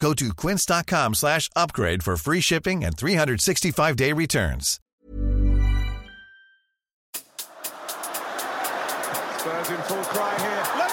Go to quince.com slash upgrade for free shipping and 365-day returns. Spurs in full cry here.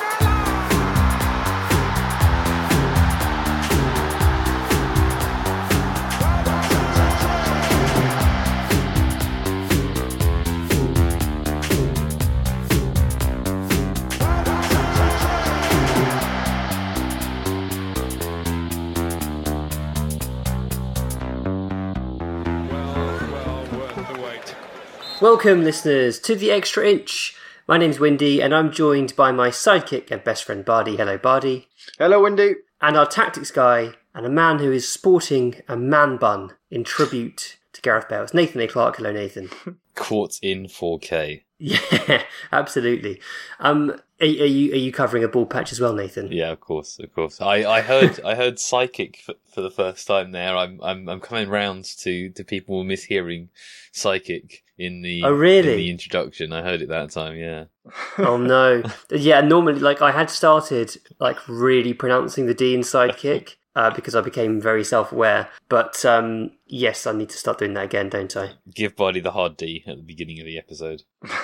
Welcome, listeners, to the Extra Inch. My name's Windy, and I'm joined by my sidekick and best friend Bardi. Hello, Bardi. Hello, Windy. And our tactics guy, and a man who is sporting a man bun in tribute to Gareth Bale. It's Nathan A. Clark. Hello, Nathan. Caught in 4K. Yeah, absolutely. Um, are, are, you are you covering a ball patch as well, Nathan? Yeah, of course, of course. I, I heard I heard psychic for, for, the first time there. I'm I'm I'm coming round to to people mishearing psychic in the oh really in the introduction. I heard it that time. Yeah. oh no. Yeah. Normally, like I had started like really pronouncing the D in sidekick. Uh, because I became very self-aware, but um, yes, I need to start doing that again, don't I? Give Bardi the hard D at the beginning of the episode.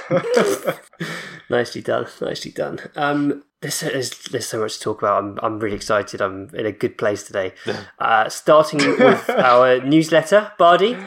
nicely done, nicely done. Um, there's, there's, there's so much to talk about. I'm I'm really excited. I'm in a good place today. Uh, starting with our newsletter, Bardi.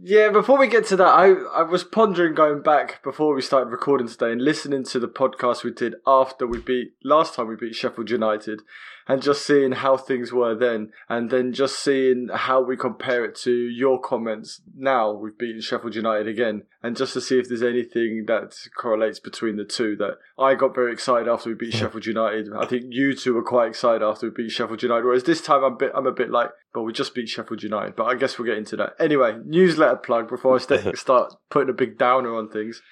Yeah, before we get to that, I, I was pondering going back before we started recording today and listening to the podcast we did after we beat last time we beat Sheffield United and just seeing how things were then and then just seeing how we compare it to your comments now we've beaten Sheffield United again and just to see if there's anything that correlates between the two that I got very excited after we beat Sheffield United. I think you two were quite excited after we beat Sheffield United whereas this time I'm a bit I'm a bit like but we just beat Sheffield United. But I guess we'll get into that. Anyway, newsletter plug before I st- start putting a big downer on things.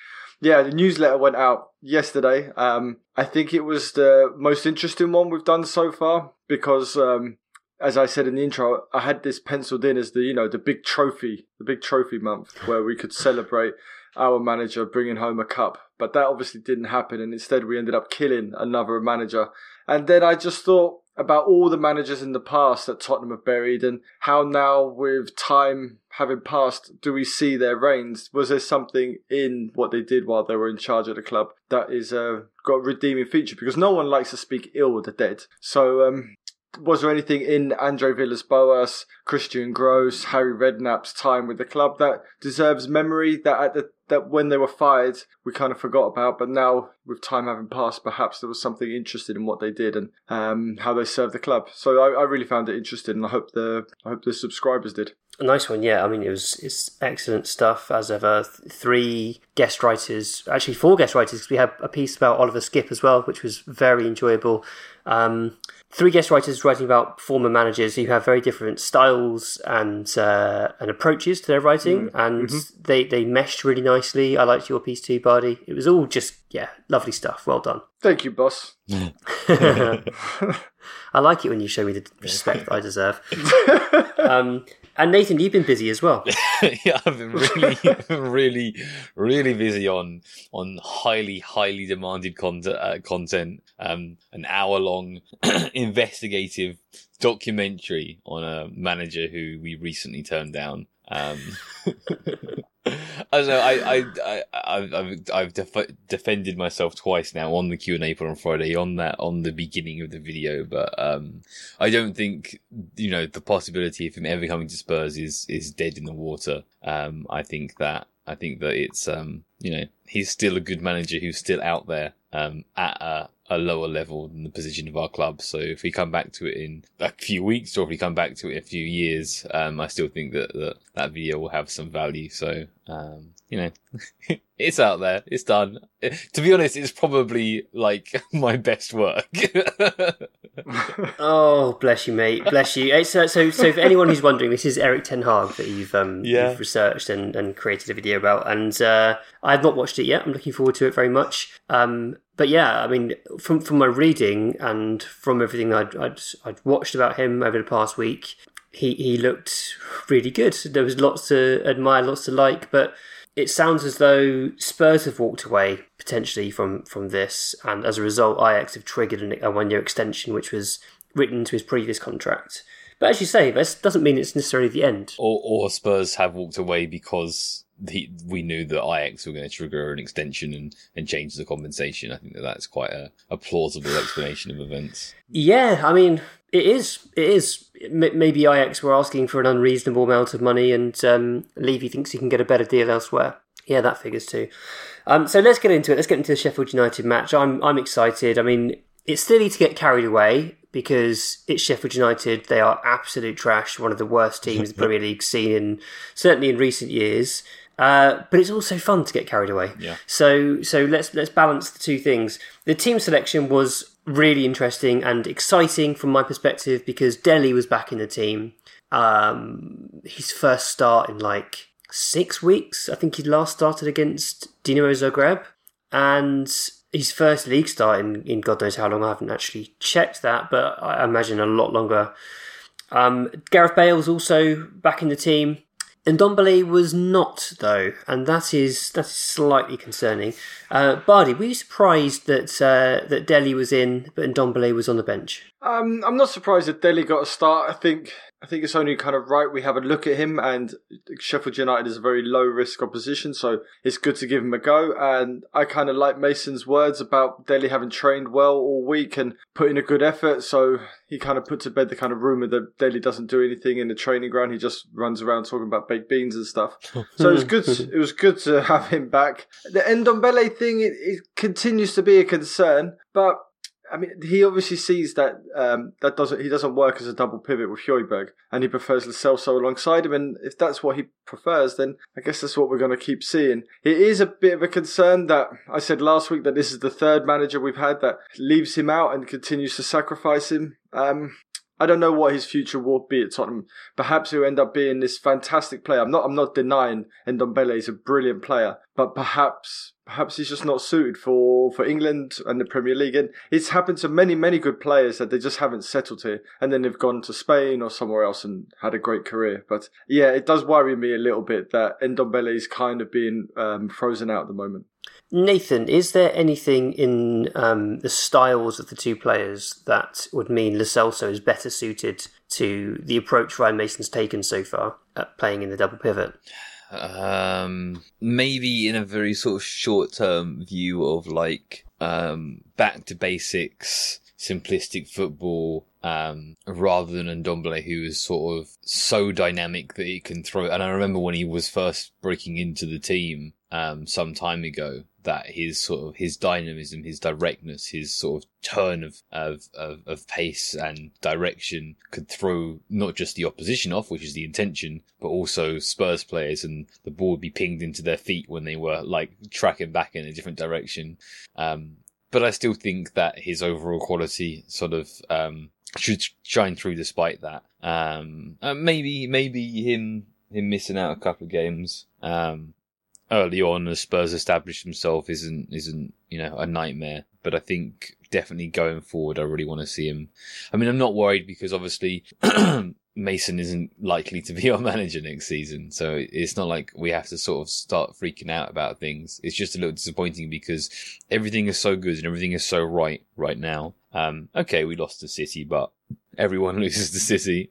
Yeah, the newsletter went out yesterday. Um, I think it was the most interesting one we've done so far because, um, as I said in the intro, I had this penciled in as the you know the big trophy, the big trophy month where we could celebrate our manager bringing home a cup. But that obviously didn't happen, and instead we ended up killing another manager. And then I just thought about all the managers in the past that Tottenham have buried and how now with time having passed do we see their reigns? Was there something in what they did while they were in charge of the club that is uh, got a redeeming feature? Because no one likes to speak ill of the dead. So um, was there anything in Andre Villas-Boas, Christian Gross, Harry Redknapp's time with the club that deserves memory that at the that when they were fired we kind of forgot about, but now with time having passed, perhaps there was something interested in what they did and um, how they served the club. So I, I really found it interesting, and I hope the I hope the subscribers did. A nice one, yeah. I mean, it was it's excellent stuff as ever. Three guest writers, actually four guest writers, because we had a piece about Oliver Skipp as well, which was very enjoyable. Um, three guest writers writing about former managers who have very different styles and uh, and approaches to their writing, mm. and mm-hmm. they they meshed really nicely. I liked your piece too, Bardi. It was all just yeah, lovely stuff. Well done. Thank you, boss. I like it when you show me the respect I deserve. Um, and Nathan, you've been busy as well. yeah, I've been really, really, really busy on on highly, highly demanded content. Uh, content. Um, an hour long investigative documentary on a manager who we recently turned down. Um, I don't know. I, I, I, I've, I've, def- defended myself twice now on the Q and A put on Friday on that on the beginning of the video, but um, I don't think you know the possibility of him ever coming to Spurs is is dead in the water. Um, I think that I think that it's um, you know he's still a good manager who's still out there um, at a a lower level than the position of our club. So if we come back to it in a few weeks or if we come back to it in a few years, um, I still think that, that that video will have some value. So, um, you know, it's out there. It's done. To be honest, it's probably like my best work. oh, bless you, mate. Bless you. So, so, so for anyone who's wondering, this is Erik Ten Hag that you've, um, Yeah. you've researched and, and created a video about. And uh, I have not watched it yet. I'm looking forward to it very much. Um, but yeah, I mean, from from my reading and from everything I'd, I'd I'd watched about him over the past week, he he looked really good. There was lots to admire, lots to like, but it sounds as though Spurs have walked away potentially from from this, and as a result, Ajax have triggered an, a one year extension, which was written into his previous contract. But as you say, this doesn't mean it's necessarily the end. or, or Spurs have walked away because the, we knew that Ajax were going to trigger an extension and, and change the compensation. I think that that's quite a, a plausible explanation of events. Yeah, I mean, it is. It is. M- Maybe Ajax were asking for an unreasonable amount of money, and um, Levy thinks he can get a better deal elsewhere. Yeah, that figures too. Um, so let's get into it. Let's get into the Sheffield United match. I'm I'm excited. I mean, it's silly to get carried away because it's Sheffield United. They are absolute trash. One of the worst teams the Premier League's seen in certainly in recent years. Uh, but it's also fun to get carried away. Yeah. So so let's let's balance the two things. The team selection was really interesting and exciting from my perspective because Dele was back in the team. Um, his first start in like six weeks. I think he last started against Dinamo Zagreb, and his first league start in, in God knows how long. I haven't actually checked that, but I imagine a lot longer. Um, Gareth Bale's also back in the team. And Ndombele was not, though, and that is that is slightly concerning. Uh, Bardi, were you surprised that uh, that Dele was in, but Ndombele was on the bench? Um, I'm not surprised that Dele got a start. I think I think it's only kind of right we have a look at him, and Sheffield United is a very low risk opposition, so it's good to give him a go. And I kind of like Mason's words about Dele having trained well all week and put in a good effort. So he kind of put to bed the kind of rumor that Dele doesn't do anything in the training ground. He just runs around talking about baked beans and stuff. So it was good. it was good to have him back. The Ndombele thing it, it continues to be a concern, but I mean, he obviously sees that um, that doesn't he doesn't work as a double pivot with Højbjerg, and he prefers Celso alongside him. And if that's what he prefers, then I guess that's what we're going to keep seeing. It is a bit of a concern that I said last week that this is the third manager we've had that leaves him out and continues to sacrifice him. Um, I don't know what his future will be at Tottenham. Perhaps he'll end up being this fantastic player. I'm not. I'm not denying Ndombele is a brilliant player, but perhaps, perhaps he's just not suited for for England and the Premier League. And it's happened to many, many good players that they just haven't settled here, and then they've gone to Spain or somewhere else and had a great career. But yeah, it does worry me a little bit that Ndombele is kind of being um, frozen out at the moment. Nathan, is there anything in um, the styles of the two players that would mean Lo Celso is better suited to the approach Ryan Mason's taken so far at playing in the double pivot? Um, maybe in a very sort of short term view of like um, back to basics, simplistic football, um, rather than Ndombele, who is sort of so dynamic that he can throw. And I remember when he was first breaking into the team um, some time ago, that his sort of his dynamism, his directness, his sort of turn of, of, of, of pace and direction could throw not just the opposition off, which is the intention, but also Spurs players and the ball would be pinged into their feet when they were like tracking back in a different direction. Um, but I still think that his overall quality sort of, um, should shine through despite that. Um, maybe, maybe him, him missing out a couple of games, um, early on as Spurs established himself isn't isn't you know a nightmare. But I think definitely going forward, I really want to see him. I mean, I'm not worried because obviously Mason isn't likely to be our manager next season, so it's not like we have to sort of start freaking out about things. It's just a little disappointing because everything is so good and everything is so right right now. Um, okay, we lost to City, but everyone loses to City.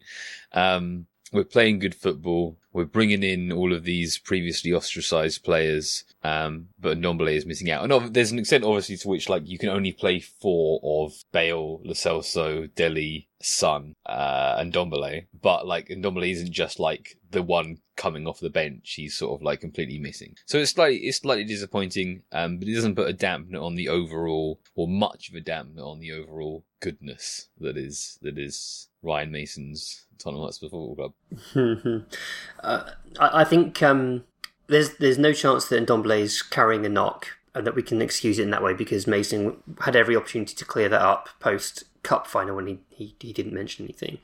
Um, we're playing good football. We're bringing in all of these previously ostracized players, um, but Ndombele is missing out. And there's an extent, obviously, to which like you can only play four of Bale, Lo Delhi, Son, uh, and Ndombele. But like Ndombele isn't just like the one coming off the bench. He's sort of like completely missing. So it's slightly it's slightly disappointing, um, but it doesn't put a dampener on the overall, or much of a dampener on the overall goodness that is that is Ryan Mason's Tottenham Hotspur Football Club. uh, I, think um, there's there's no chance that Ndombele is carrying a knock and that we can excuse it in that way because Mason had every opportunity to clear that up post cup final when he, he, he didn't mention anything.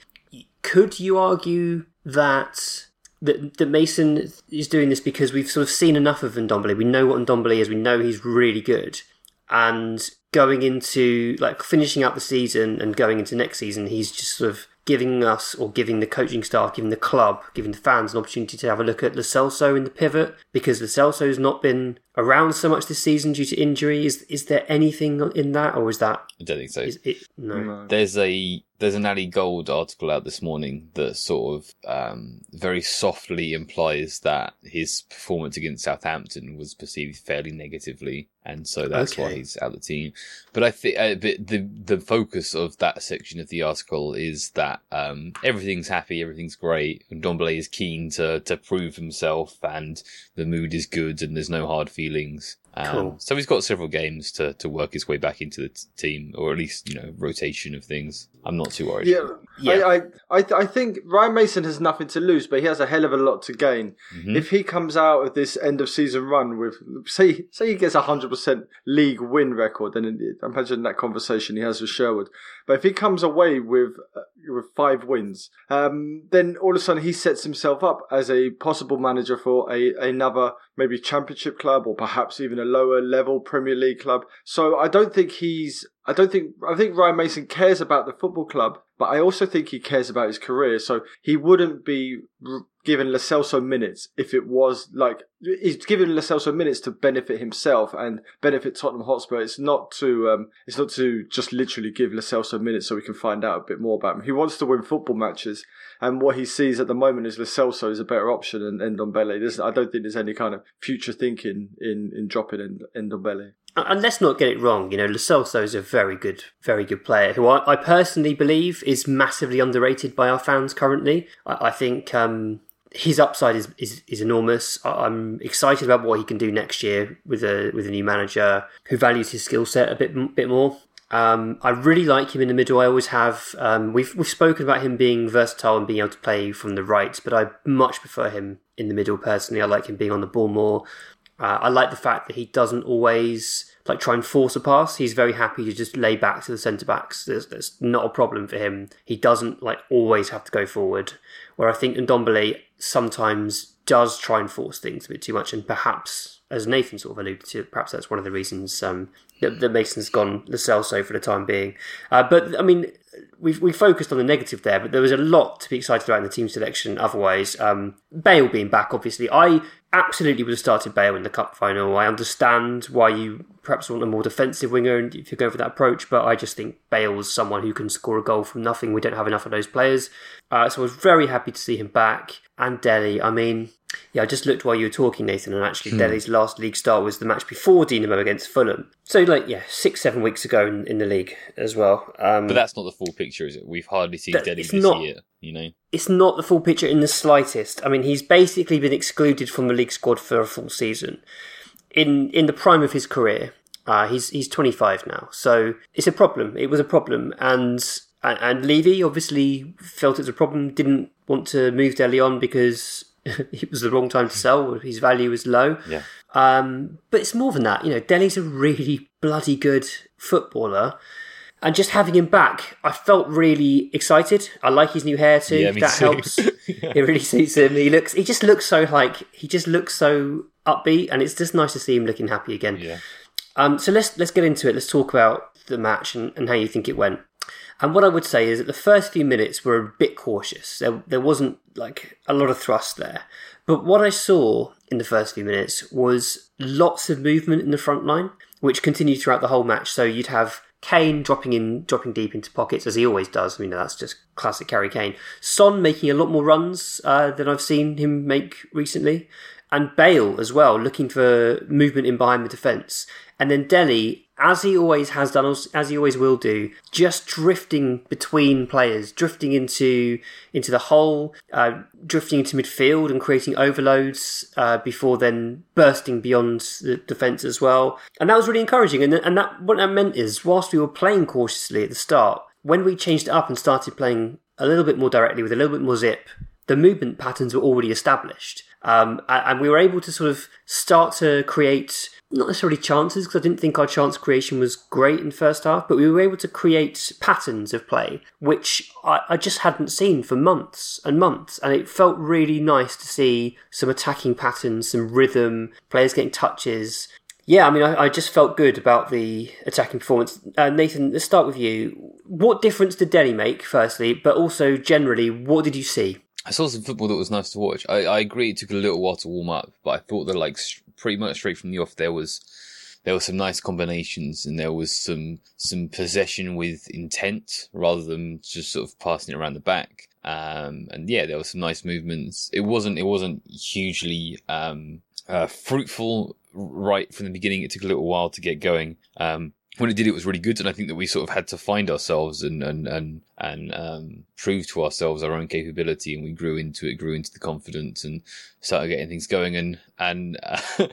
Could you argue that that, that Mason is doing this because we've sort of seen enough of Ndombele. We know what Ndombele is. We know he's really good. And going into like finishing out the season and going into next season, he's just sort of giving us or giving the coaching staff, giving the club, giving the fans an opportunity to have a look at Lo Celso in the pivot because Lo Celso's not been around so much this season due to injury. Is is there anything in that, or is that? I don't think so. It, no. no. There's a there's an Ali Gold article out this morning that sort of um, very softly implies that his performance against Southampton was perceived fairly negatively, and so that's okay. why he's out of the team. But I think uh, the the focus of that section of the article is that um, everything's happy, everything's great, and Ndombele is keen to to prove himself, and the mood is good, and there's no hard feelings feelings. Um, cool. So he's got several games to, to work his way back into the t- team, or at least you know rotation of things. I'm not too worried. Yeah, yeah. I, I, I, I think Ryan Mason has nothing to lose, but he has a hell of a lot to gain. Mm-hmm. If he comes out of this end of season run with, say, say he gets a hundred percent league win record, then imagine that conversation he has with Sherwood. But if he comes away with uh, with five wins, um, then all of a sudden he sets himself up as a possible manager for a another maybe championship club or perhaps even a lower level Premier League club. So I don't think he's I don't think I think Ryan Mason cares about the football club, but I also think he cares about his career. So he wouldn't be given Lo Celso minutes if it was like he's given Lo Celso minutes to benefit himself and benefit Tottenham Hotspur. It's not to um, it's not to just literally give Lo Celso minutes so we can find out a bit more about him. He wants to win football matches, and what he sees at the moment is Lo Celso is a better option than Ndombele. There's, I don't think there's any kind of future thinking in in dropping Ndombele. And let's not get it wrong. You know, Lo Celso is a very good, very good player who I, I personally believe is massively underrated by our fans currently. I, I think um, his upside is, is, is enormous. I'm excited about what he can do next year with a with a new manager who values his skill set a bit bit more. Um, I really like him in the middle. I always have. Um, we've we've spoken about him being versatile and being able to play from the right, but I much prefer him in the middle personally. I like him being on the ball more. Uh, I like the fact that he doesn't always like try and force a pass. He's very happy to just lay back to the centre backs. There's not a problem for him. He doesn't like always have to go forward. Where I think Ndombele sometimes does try and force things a bit too much, and perhaps, as Nathan sort of alluded to, perhaps that's one of the reasons um, that, that Mason's gone the Celso for the time being. Uh, but I mean, we've we focused on the negative there, but there was a lot to be excited about in the team selection. Otherwise, um, Bale being back, obviously, I absolutely would have started Bale in the cup final. I understand why you perhaps want a more defensive winger and if you're going for that approach, but I just think Bale's someone who can score a goal from nothing. We don't have enough of those players, uh, so I was very happy to see him back. And Dele, I mean, yeah, I just looked while you were talking, Nathan, and actually, hmm. Dele's last league start was the match before Dinamo against Fulham. So, like, yeah, six, seven weeks ago in, in the league as well. Um, but that's not the full picture, is it? We've hardly seen Dele this not, year, you know? It's not the full picture in the slightest. I mean, he's basically been excluded from the league squad for a full season. In in the prime of his career, uh, he's he's 25 now, so it's a problem. It was a problem, and and Levy obviously felt it was a problem. Didn't want to move Dele on because it was the wrong time to sell. His value was low. Yeah. Um, but it's more than that. You know, Dele's a really bloody good footballer. And just having him back, I felt really excited. I like his new hair too. Yeah, that too. helps. yeah. It really suits him. He looks. He just looks so like. He just looks so upbeat, and it's just nice to see him looking happy again. Yeah. Um. So let's let's get into it. Let's talk about the match and, and how you think it went. And what I would say is that the first few minutes were a bit cautious. There, there wasn't like a lot of thrust there. But what I saw in the first few minutes was lots of movement in the front line, which continued throughout the whole match. So you'd have Kane dropping in, dropping deep into pockets as he always does. I mean, that's just classic Harry Kane. Son making a lot more runs uh, than I've seen him make recently, and Bale as well, looking for movement in behind the defence. And then Dele, as he always has done, as he always will do, just drifting between players, drifting into into the hole, uh, drifting into midfield and creating overloads uh, before then bursting beyond the defence as well. And that was really encouraging. And and that what that meant is, whilst we were playing cautiously at the start, when we changed it up and started playing a little bit more directly with a little bit more zip, the movement patterns were already established. Um, and we were able to sort of start to create not necessarily chances because I didn't think our chance creation was great in the first half, but we were able to create patterns of play which I, I, just hadn't seen for months and months, and it felt really nice to see some attacking patterns, some rhythm, players getting touches. Yeah, I mean, I, I just felt good about the attacking performance. Uh, Nathan, let's start with you. What difference did Dele make, firstly, but also generally, what did you see? I saw some football that was nice to watch. I, I agree it took a little while to warm up, but I thought that like pretty much straight from the off there was there were some nice combinations and there was some some possession with intent rather than just sort of passing it around the back. Um, and yeah, there were some nice movements. It wasn't it wasn't hugely um, uh, fruitful right from the beginning. It took a little while to get going. Um, when it did, it was really good, and I think that we sort of had to find ourselves and and and and um, prove to ourselves our own capability, and we grew into it, grew into the confidence, and started getting things going. And and uh,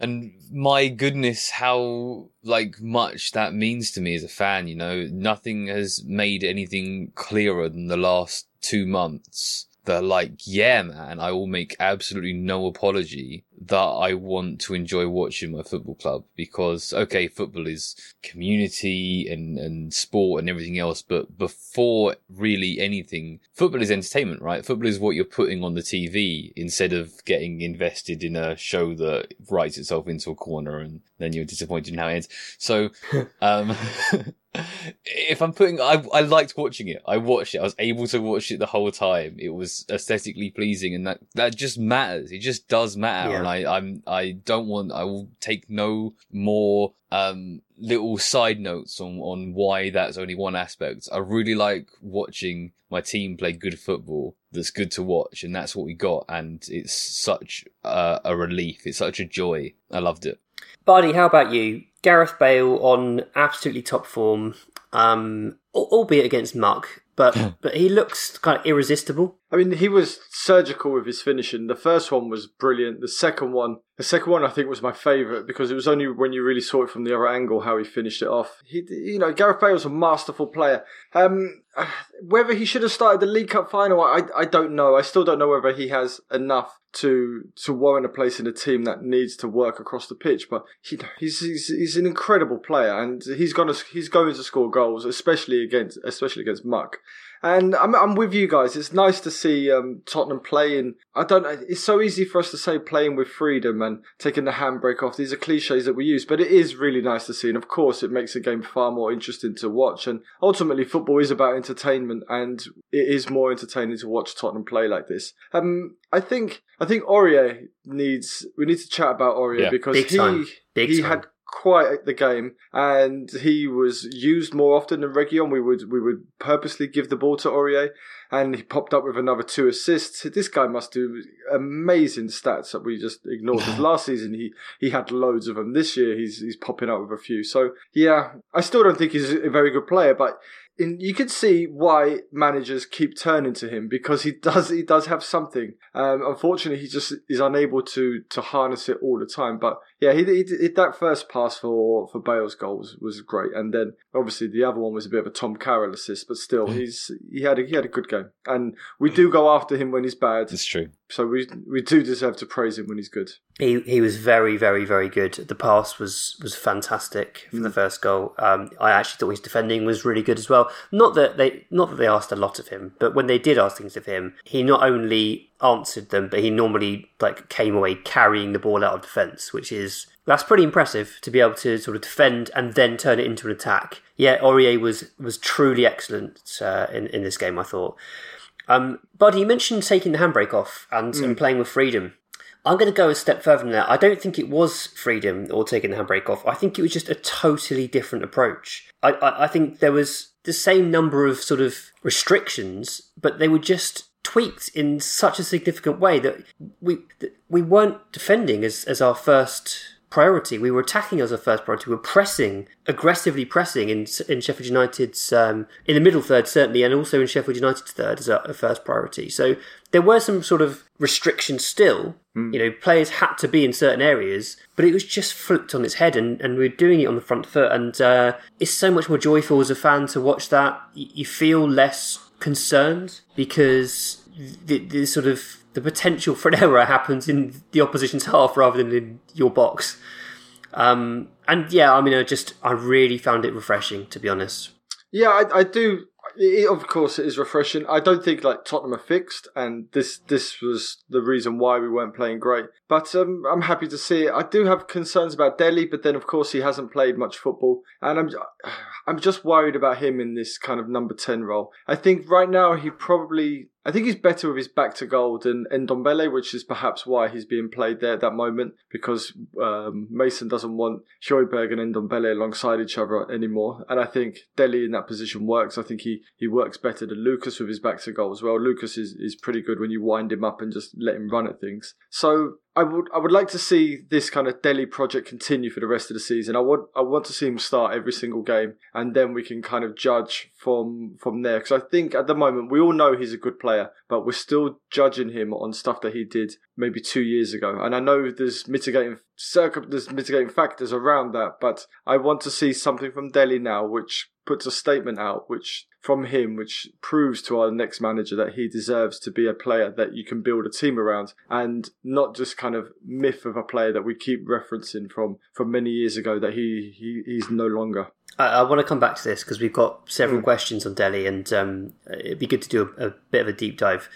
and my goodness, how like much that means to me as a fan. You know, nothing has made anything clearer than the last two months that like, yeah, man, I will make absolutely no apology that I want to enjoy watching my football club because, okay, football is community and, and sport and everything else. But before really anything, football is entertainment, right? Football is what you're putting on the TV instead of getting invested in a show that writes itself into a corner and then you're disappointed in how it ends. So, um, if I'm putting, I, I liked watching it. I watched it. I was able to watch it the whole time. It was aesthetically pleasing, and that that just matters. It just does matter. Yeah. I I'm I don't want. I will take no more um little side notes on on why that's only one aspect. I really like watching my team play good football. That's good to watch, and that's what we got. And it's such a, a relief. It's such a joy. I loved it. Bardi, how about you? Gareth Bale on absolutely top form, um, albeit against Muck, but but he looks kind of irresistible. I mean, he was surgical with his finishing. The first one was brilliant. The second one, the second one, I think was my favourite because it was only when you really saw it from the other angle how he finished it off. He, you know, Gareth Bale's a masterful player. Um, whether he should have started the League Cup final, I, I don't know. I still don't know whether he has enough to to warrant a place in a team that needs to work across the pitch. But he, he's, he's he's an incredible player, and he's gonna he's going to score goals, especially against especially against Muck. And I'm, I'm with you guys. It's nice to see um, Tottenham playing. I don't. It's so easy for us to say playing with freedom and taking the handbrake off. These are cliches that we use, but it is really nice to see. And of course, it makes the game far more interesting to watch. And ultimately, football is about entertainment, and it is more entertaining to watch Tottenham play like this. Um, I think I think Aurier needs. We need to chat about Aurier yeah. because Big he Big he time. had quite the game, and he was used more often than Reguilon. We would we would purposely give the ball to Aurier, and he popped up with another two assists. This guy must do amazing stats that we just ignored. Because last season he he had loads of them. This year he's he's popping up with a few. So yeah, I still don't think he's a very good player, but in, you can see why managers keep turning to him because he does he does have something. Um, unfortunately, he just is unable to to harness it all the time. But yeah, he, he, he that first pass for for Bale's goal was was, great, and then obviously the other one was a bit of a Tom Carroll assist, but still he's he had a, he had a good game, and we do go after him when he's bad. It's true. So we we do deserve to praise him when he's good. He he was very very very good. The pass was was fantastic for mm. the first goal. Um, I actually thought his defending was really good as well. Not that they not that they asked a lot of him, but when they did ask things of him, he not only answered them, but he normally like came away carrying the ball out of defence, which is that's pretty impressive to be able to sort of defend and then turn it into an attack. Yeah, Aurier was was truly excellent uh, in in this game. I thought. Um, Bardi, you mentioned taking the handbrake off and, mm. and playing with freedom. I'm going to go a step further than that. I don't think it was freedom or taking the handbrake off. I think it was just a totally different approach. I, I, I think there was the same number of sort of restrictions, but they were just tweaked in such a significant way that we that we weren't defending as, as our first priority. We were attacking as a first priority. We were pressing, aggressively pressing in in Sheffield United's um, in the middle third certainly, and also in Sheffield United's third as a, a first priority. So there were some sort of restrictions still. You know, players had to be in certain areas, but it was just flipped on its head, and, and we are doing it on the front foot. And uh, it's so much more joyful as a fan to watch that. You feel less concerned because the, the sort of the potential for an error happens in the opposition's half rather than in your box. Um, and yeah, I mean, I just I really found it refreshing to be honest. Yeah, I, I do. It, of course, it is refreshing. I don't think like Tottenham are fixed, and this this was the reason why we weren't playing great. But um, I'm happy to see it. I do have concerns about Dele, but then of course he hasn't played much football, and I'm I'm just worried about him in this kind of number ten role. I think right now he probably I think he's better with his back to goal than Ndombele, which is perhaps why he's being played there at that moment because um, Mason doesn't want Højbjerg and Ndombele alongside each other anymore. And I think Dele in that position works. I think he, he works better than Lucas with his back to goal as well. Lucas is, is pretty good when you wind him up and just let him run at things. So I would I would like to see this kind of Dele project continue for the rest of the season. I want I want to see him start every single game, and then we can kind of judge from from there. Because I think at the moment we all know he's a good player, but we're still judging him on stuff that he did maybe two years ago. And I know there's mitigating circum there's mitigating factors around that, but I want to see something from Dele now, which puts a statement out, which from him, which proves to our next manager that he deserves to be a player that you can build a team around, and not just kind of myth of a player that we keep referencing from from many years ago that he, he he's no longer. I, I want to come back to this because we've got several mm. questions on Dele, and um, it'd be good to do a, a bit of a deep dive.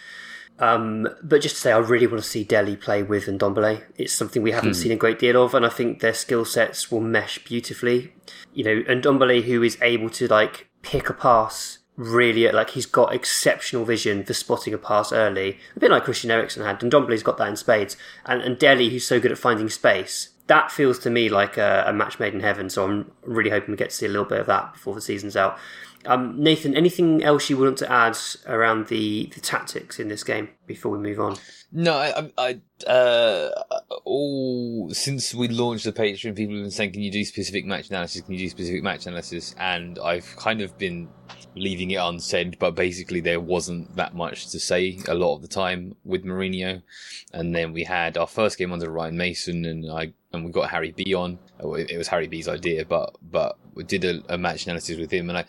Um, but just to say, I really want to see Dele play with Ndombele. It's something we haven't hmm. seen a great deal of, and I think their skill sets will mesh beautifully. You know, Ndombele, who is able to like pick a pass really, like he's got exceptional vision for spotting a pass early, a bit like Christian Eriksen had. And Ndombele's got that in spades, and and Dele, who's so good at finding space. That feels to me like a, a match made in heaven. So I'm really hoping we get to see a little bit of that before the season's out. Um, Nathan, anything else you want to add around the, the tactics in this game before we move on? No, I, I, uh, all since we launched the Patreon, people have been saying, "Can you do specific match analysis? Can you do specific match analysis?" And I've kind of been leaving it unsaid, but basically there wasn't that much to say a lot of the time with Mourinho. And then we had our first game under Ryan Mason, and I and we got Harry B on. It was Harry B's idea, but but we did a, a match analysis with him, and I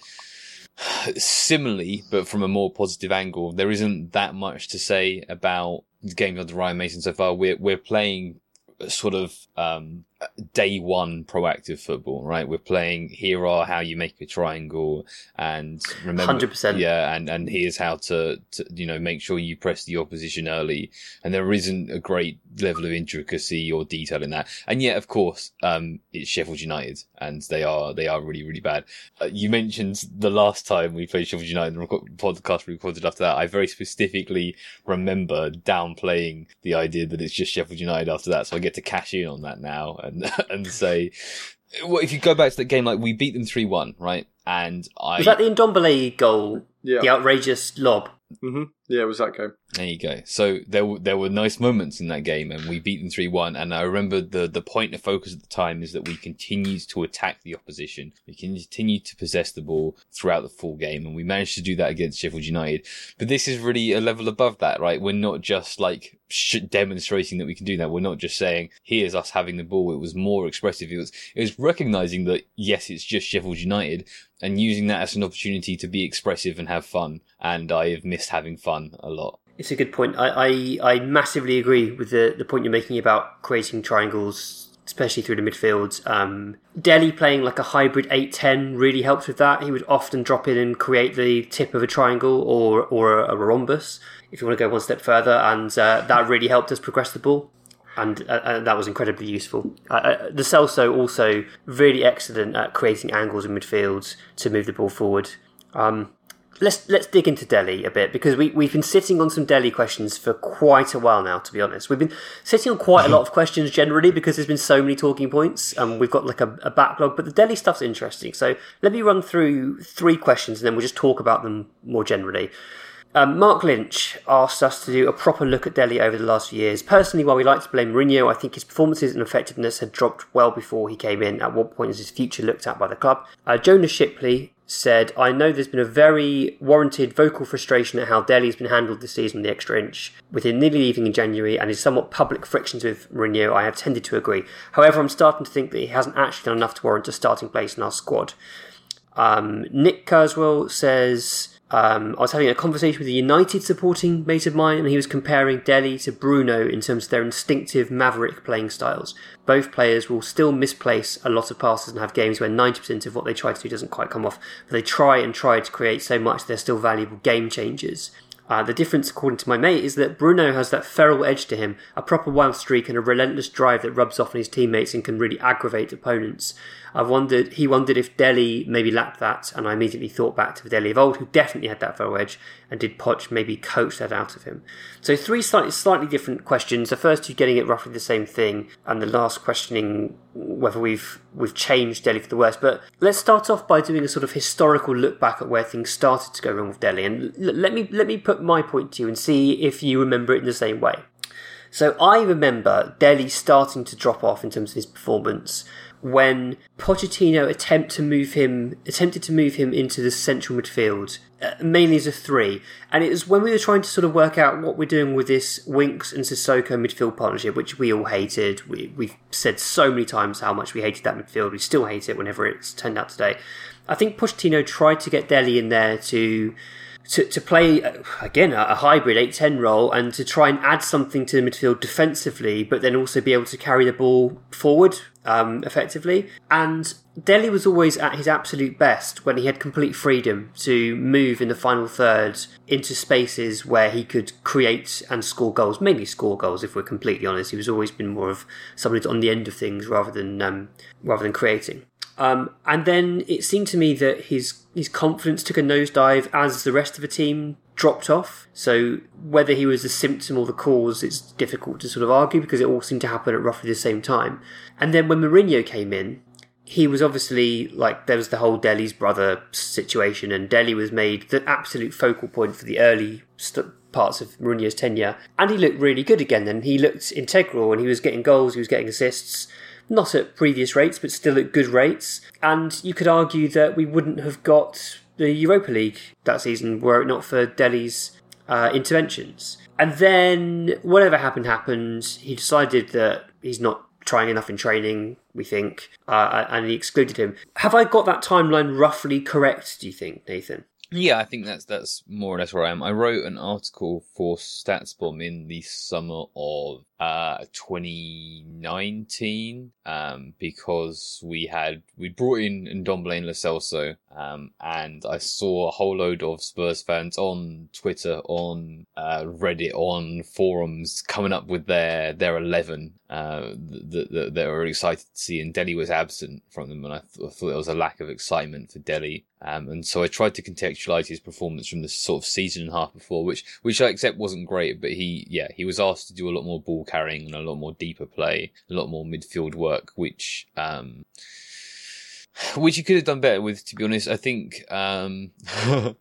Similarly, but from a more positive angle, there isn't that much to say about the game under Ryan Mason so far. We're we're playing sort of um, day one proactive football, right? We're playing here are how you make a triangle and remember 100%. Yeah, and, and here's how to, to, you know, make sure you press the opposition early. And there isn't a great level of intricacy or detail in that. And yet, of course, um, it's Sheffield United and they are, they are really, really bad. Uh, you mentioned the last time we played Sheffield United and record, podcast we recorded after that. I very specifically remember downplaying the idea that it's just Sheffield United after that. So I get to cash in on that now and and say, well, if you go back to that game, like we beat them three one, right? And I was that the Ndombele goal, yeah. the outrageous lob. Mm-hmm. Yeah, it was that game. There you go. So there were there were nice moments in that game, and we beat them three one. And I remember the the point of focus at the time is that we continued to attack the opposition. We continued to possess the ball throughout the full game, and we managed to do that against Sheffield United. But this is really a level above that, right? We're not just like demonstrating that we can do that. We're not just saying here's us having the ball. It was more expressive. It was it was recognizing that yes, it's just Sheffield United, and using that as an opportunity to be expressive and have fun. And I have missed having fun a lot. It's a good point. I, I, I massively agree with the, the point you're making about creating triangles, especially through the midfield. Um, Dele playing like a hybrid 8 10 really helped with that. He would often drop in and create the tip of a triangle or, or a, a rhombus, if you want to go one step further, and uh, that really helped us progress the ball. And, uh, that was incredibly useful. Uh, uh Lo Celso also really excellent at creating angles in midfield to move the ball forward. Um, let's let's dig into Dele a bit because we we've been sitting on some Dele questions for quite a while now. To be honest, we've been sitting on quite a lot of questions generally because there's been so many talking points and we've got like a, a backlog. But the Dele stuff's interesting, so let me run through three questions and then we'll just talk about them more generally. Um, Mark Lynch asked us to do a proper look at Dele over the last few years. Personally, while we like to blame Mourinho, I think his performances and effectiveness had dropped well before he came in. At what point is his future looked at by the club? Uh, Shipley said, I know there's been a very warranted vocal frustration at how Dele has been handled this season on the extra inch. With him nearly leaving in January and his somewhat public frictions with Mourinho, I have tended to agree. However, I'm starting to think that he hasn't actually done enough to warrant a starting place in our squad. Um, Nick Carswell says, um, I was having a conversation with a United supporting mate of mine, and he was comparing Dele to Bruno in terms of their instinctive maverick playing styles. Both players will still misplace a lot of passes and have games where 90% of what they try to do doesn't quite come off, but they try and try to create so much they're still valuable game changers. Uh, the difference, according to my mate, is that Bruno has that feral edge to him, a proper wild streak and a relentless drive that rubs off on his teammates and can really aggravate opponents. I wondered, he wondered if Dele maybe lacked that, and I immediately thought back to the Dele of old, who definitely had that feral edge, and did Poch maybe coach that out of him? So three slightly, slightly different questions. The first two getting it roughly the same thing, and the last questioning whether we've we've changed Dele for the worse. But let's start off by doing a sort of historical look back at where things started to go wrong with Dele, and l- let me let me put my point to you and see if you remember it in the same way. So I remember Dele starting to drop off in terms of his performance when Pochettino attempt to move him attempted to move him into the central midfield, uh, mainly as a three. And it was when we were trying to sort of work out what we're doing with this Winks and Sissoko midfield partnership, which we all hated. We, we've said so many times how much we hated that midfield. We still hate it whenever it's turned out today. I think Pochettino tried to get Dele in there to to, to play again a, hybrid 8-10 role and to try and add something to the midfield defensively but then also be able to carry the ball forward um, effectively. And Dele was always at his absolute best when he had complete freedom to move in the final third into spaces where he could create and score goals mainly score goals if we're completely honest. He was always been more of somebody who's on the end of things rather than um, rather than creating um, and then it seemed to me that his his confidence took a nosedive as the rest of the team dropped off. So whether he was the symptom or the cause, it's difficult to sort of argue because it all seemed to happen at roughly the same time. And then when Mourinho came in, he was obviously like there was the whole Dele's brother situation, and Dele was made the absolute focal point for the early st- parts of Mourinho's tenure. And he looked really good again. Then he looked integral, and he was getting goals, he was getting assists not at previous rates, but still at good rates. And you could argue that we wouldn't have got the Europa League that season were it not for Dele's uh, interventions. And then whatever happened happened. He decided that he's not trying enough in training. We think, uh, and he excluded him. Have I got that timeline roughly correct? Do you think, Nathan? Yeah, I think that's that's more or less where I am. I wrote an article for StatsBomb in the summer of uh 2019 um because we had we brought in Ndombele and Lo Celso um and I saw a whole load of Spurs fans on Twitter on uh Reddit on forums coming up with their their 11 uh that that they were excited to see and Dele was absent from them and I, th- I thought there was a lack of excitement for Dele um and so I tried to contextualize his performance from the sort of season and a half before which which I accept wasn't great but he yeah he was asked to do a lot more ball carrying and a lot more deeper play, a lot more midfield work, which um, which he could have done better with. To be honest, I think um,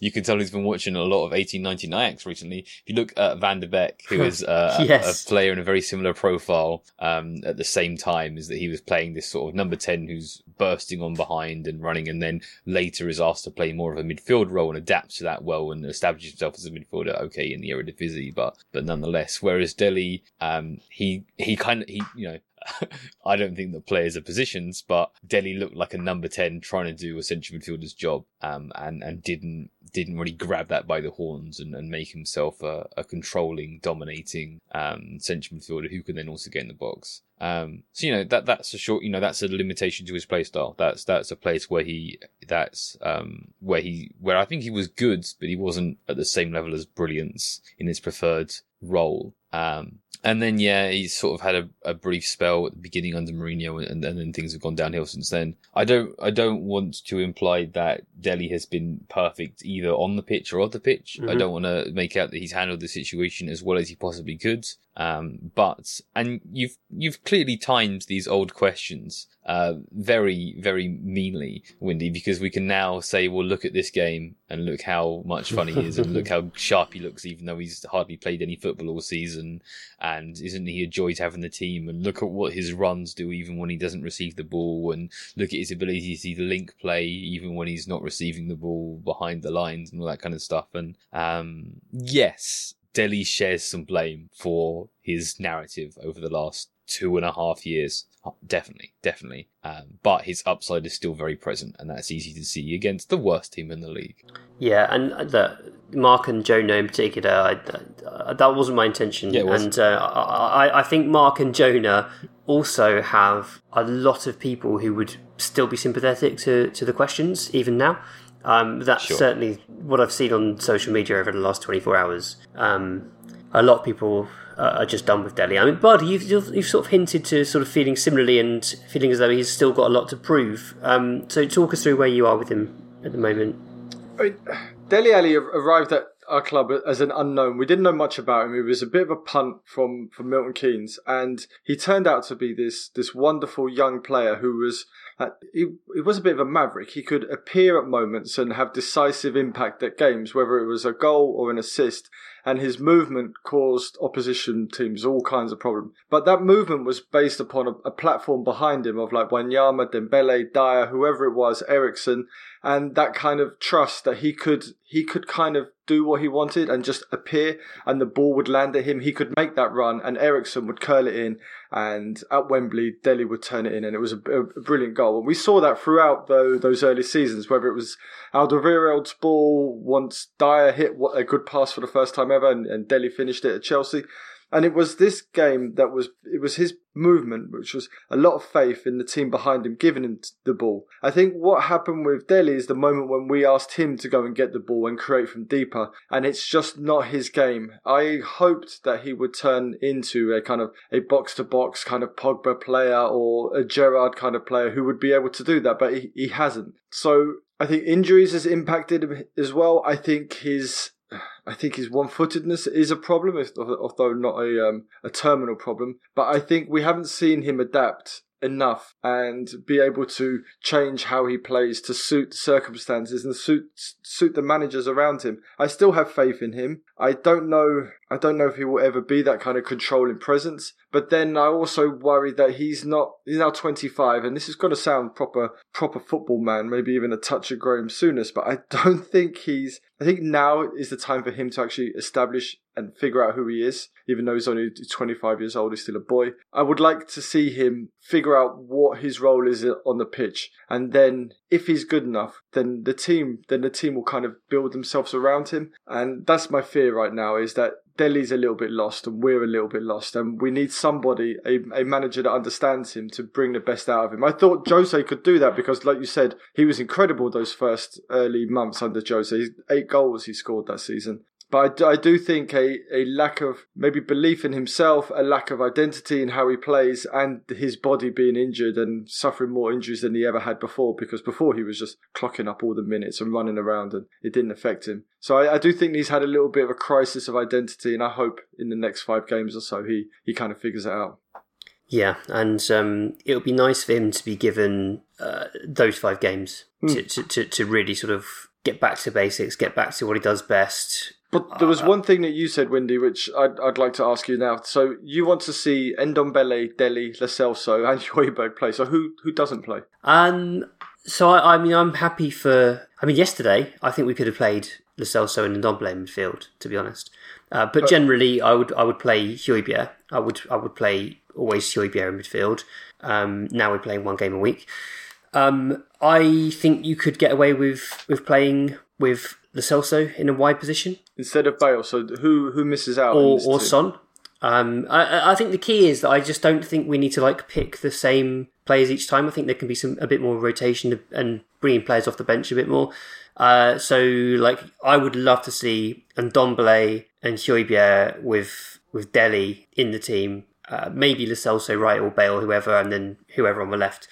you can tell he's been watching a lot of 1899 Ajax recently. If you look at Van der Beek, who is uh, yes. a, a, player in a very similar profile, um, at the same time is that he was playing this sort of number 10 who's bursting on behind and running, and then later is asked to play more of a midfield role and adapts to that well and establishes himself as a midfielder. Okay, in the Eredivisie, but but nonetheless, whereas Dele, um, he he kind of he you know I don't think that players are positions, but Dele looked like a number ten trying to do a central midfielder's job, um, and and didn't didn't really grab that by the horns and, and make himself a, a controlling, dominating um, central midfielder who can then also get in the box. Um, so you know that that's a short, you know, that's a limitation to his play style. That's that's a place where he that's um, where he where I think he was good, but he wasn't at the same level as brilliance in his preferred role. Um, and then yeah, he's sort of had a, a brief spell at the beginning under Mourinho, and, and then things have gone downhill since then. I don't I don't want to imply that Dele has been perfect either on the pitch or off the pitch. Mm-hmm. I don't want to make out that he's handled the situation as well as he possibly could. Um, but and you've you've clearly timed these old questions uh, very very meanly, Windy, because we can now say, well, look at this game and look how much fun he is, and look how sharp he looks, even though he's hardly played any football all season, and isn't he a joy to have in the team? And look at what his runs do, even when he doesn't receive the ball, and look at his ability to see the link play, even when he's not receiving the ball behind the lines and all that kind of stuff. And um, yes, Dele shares some blame for his narrative over the last two and a half years. Oh, definitely, definitely. Um, but his upside is still very present, and that's easy to see against the worst team in the league. Yeah, and the Mark and Jonah in particular, I, that wasn't my intention. Yeah, and uh, I, I think Mark and Jonah also have a lot of people who would still be sympathetic to, to the questions, even now. Um, that's sure. certainly what I've seen on social media over the last 24 hours. Um, a lot of people are just done with Dele. I mean, Bud, you've, you've, sort of hinted to sort of feeling similarly and feeling as though he's still got a lot to prove. Um, so talk us through where you are with him at the moment. I mean, Dele Alli arrived at our club as an unknown. We didn't know much about him. He was a bit of a punt from, from Milton Keynes, and he turned out to be this this wonderful young player who was uh, he, he was a bit of a maverick. He could appear at moments and have decisive impact at games, whether it was a goal or an assist. And his movement caused opposition teams all kinds of problems. But that movement was based upon a, a platform behind him of like Wanyama, Dembele, Dier, whoever it was, Eriksen, and that kind of trust that he could he could kind of do what he wanted and just appear and the ball would land at him. He could make that run and Eriksen would curl it in and at Wembley, Dele would turn it in and it was a, a brilliant goal. And we saw that throughout the, those early seasons, whether it was Alderweireld's ball once Dier hit a good pass for the first time ever and, and Dele finished it at Chelsea. And it was this game that was, it was his movement, which was a lot of faith in the team behind him, giving him the ball. I think what happened with Dele is the moment when we asked him to go and get the ball and create from deeper, and it's just not his game. I hoped that he would turn into a kind of a box to box kind of Pogba player or a Gerrard kind of player who would be able to do that, but he, he hasn't. So I think injuries has impacted him as well. I think his I think his one-footedness is a problem, although not a um, a terminal problem. But I think we haven't seen him adapt enough and be able to change how he plays to suit circumstances and suit suit the managers around him. I still have faith in him. I don't know I don't know if he will ever be that kind of controlling presence. But then I also worry that he's not he's now 25 and this is going to sound proper proper football man, maybe even a touch of Graham Souness, but I don't think he's I think now is the time for him to actually establish and figure out who he is, even though he's only 25 years old, he's still a boy. I would like to see him figure out what his role is on the pitch. And then if he's good enough, then the team, then the team will kind of build themselves around him. And that's my fear right now is that Dele's a little bit lost and we're a little bit lost and we need somebody, a, a manager that understands him to bring the best out of him. I thought Jose could do that because like you said, he was incredible those first early months under Jose. Eight goals he scored that season. But I, I, do think a, a lack of maybe belief in himself, a lack of identity in how he plays, and his body being injured and suffering more injuries than he ever had before, because before he was just clocking up all the minutes and running around and it didn't affect him. So I, I do think he's had a little bit of a crisis of identity, and I hope in the next five games or so he, he kind of figures it out. Yeah, and um, it would be nice for him to be given uh, those five games mm. to, to, to, to really sort of get back to basics, get back to what he does best, but there was uh, one thing that you said, Windy, which I'd, I'd like to ask you now. So you want to see Ndombele, Dele, Lo Celso, and Højbjerg play. So who who doesn't play? Um. So I, I mean, I'm happy for. I mean, yesterday I think we could have played Lo Celso and Ndombele in midfield. To be honest, uh, but, but, generally I would I would play Højbjerg. I would I would play always Højbjerg in midfield. Um. Now we're playing one game a week. Um. I think you could get away with with playing with Lo Celso in a wide position instead of Bale. So who who misses out? Or or Son. Um, I, I think the key is that I just don't think we need to like pick the same players each time. I think there can be some a bit more rotation and bringing players off the bench a bit more. Uh, so like I would love to see and Ndombele and Højbjerg with with Dele in the team, uh, maybe Lo Celso right or Bale, whoever, and then whoever on the left.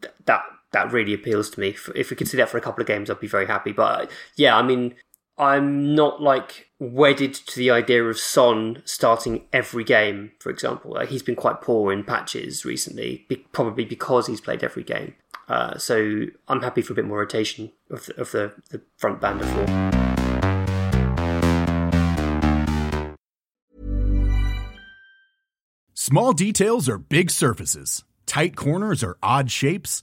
Th- that that really appeals to me. If, we could see that for a couple of games, I'd be very happy. But uh, yeah, I mean, I'm not like wedded to the idea of Son starting every game. For example, like, he's been quite poor in patches recently, probably because he's played every game. Uh, so I'm happy for a bit more rotation of the, of the, the front band of four. Small details are big surfaces. Tight corners are odd shapes.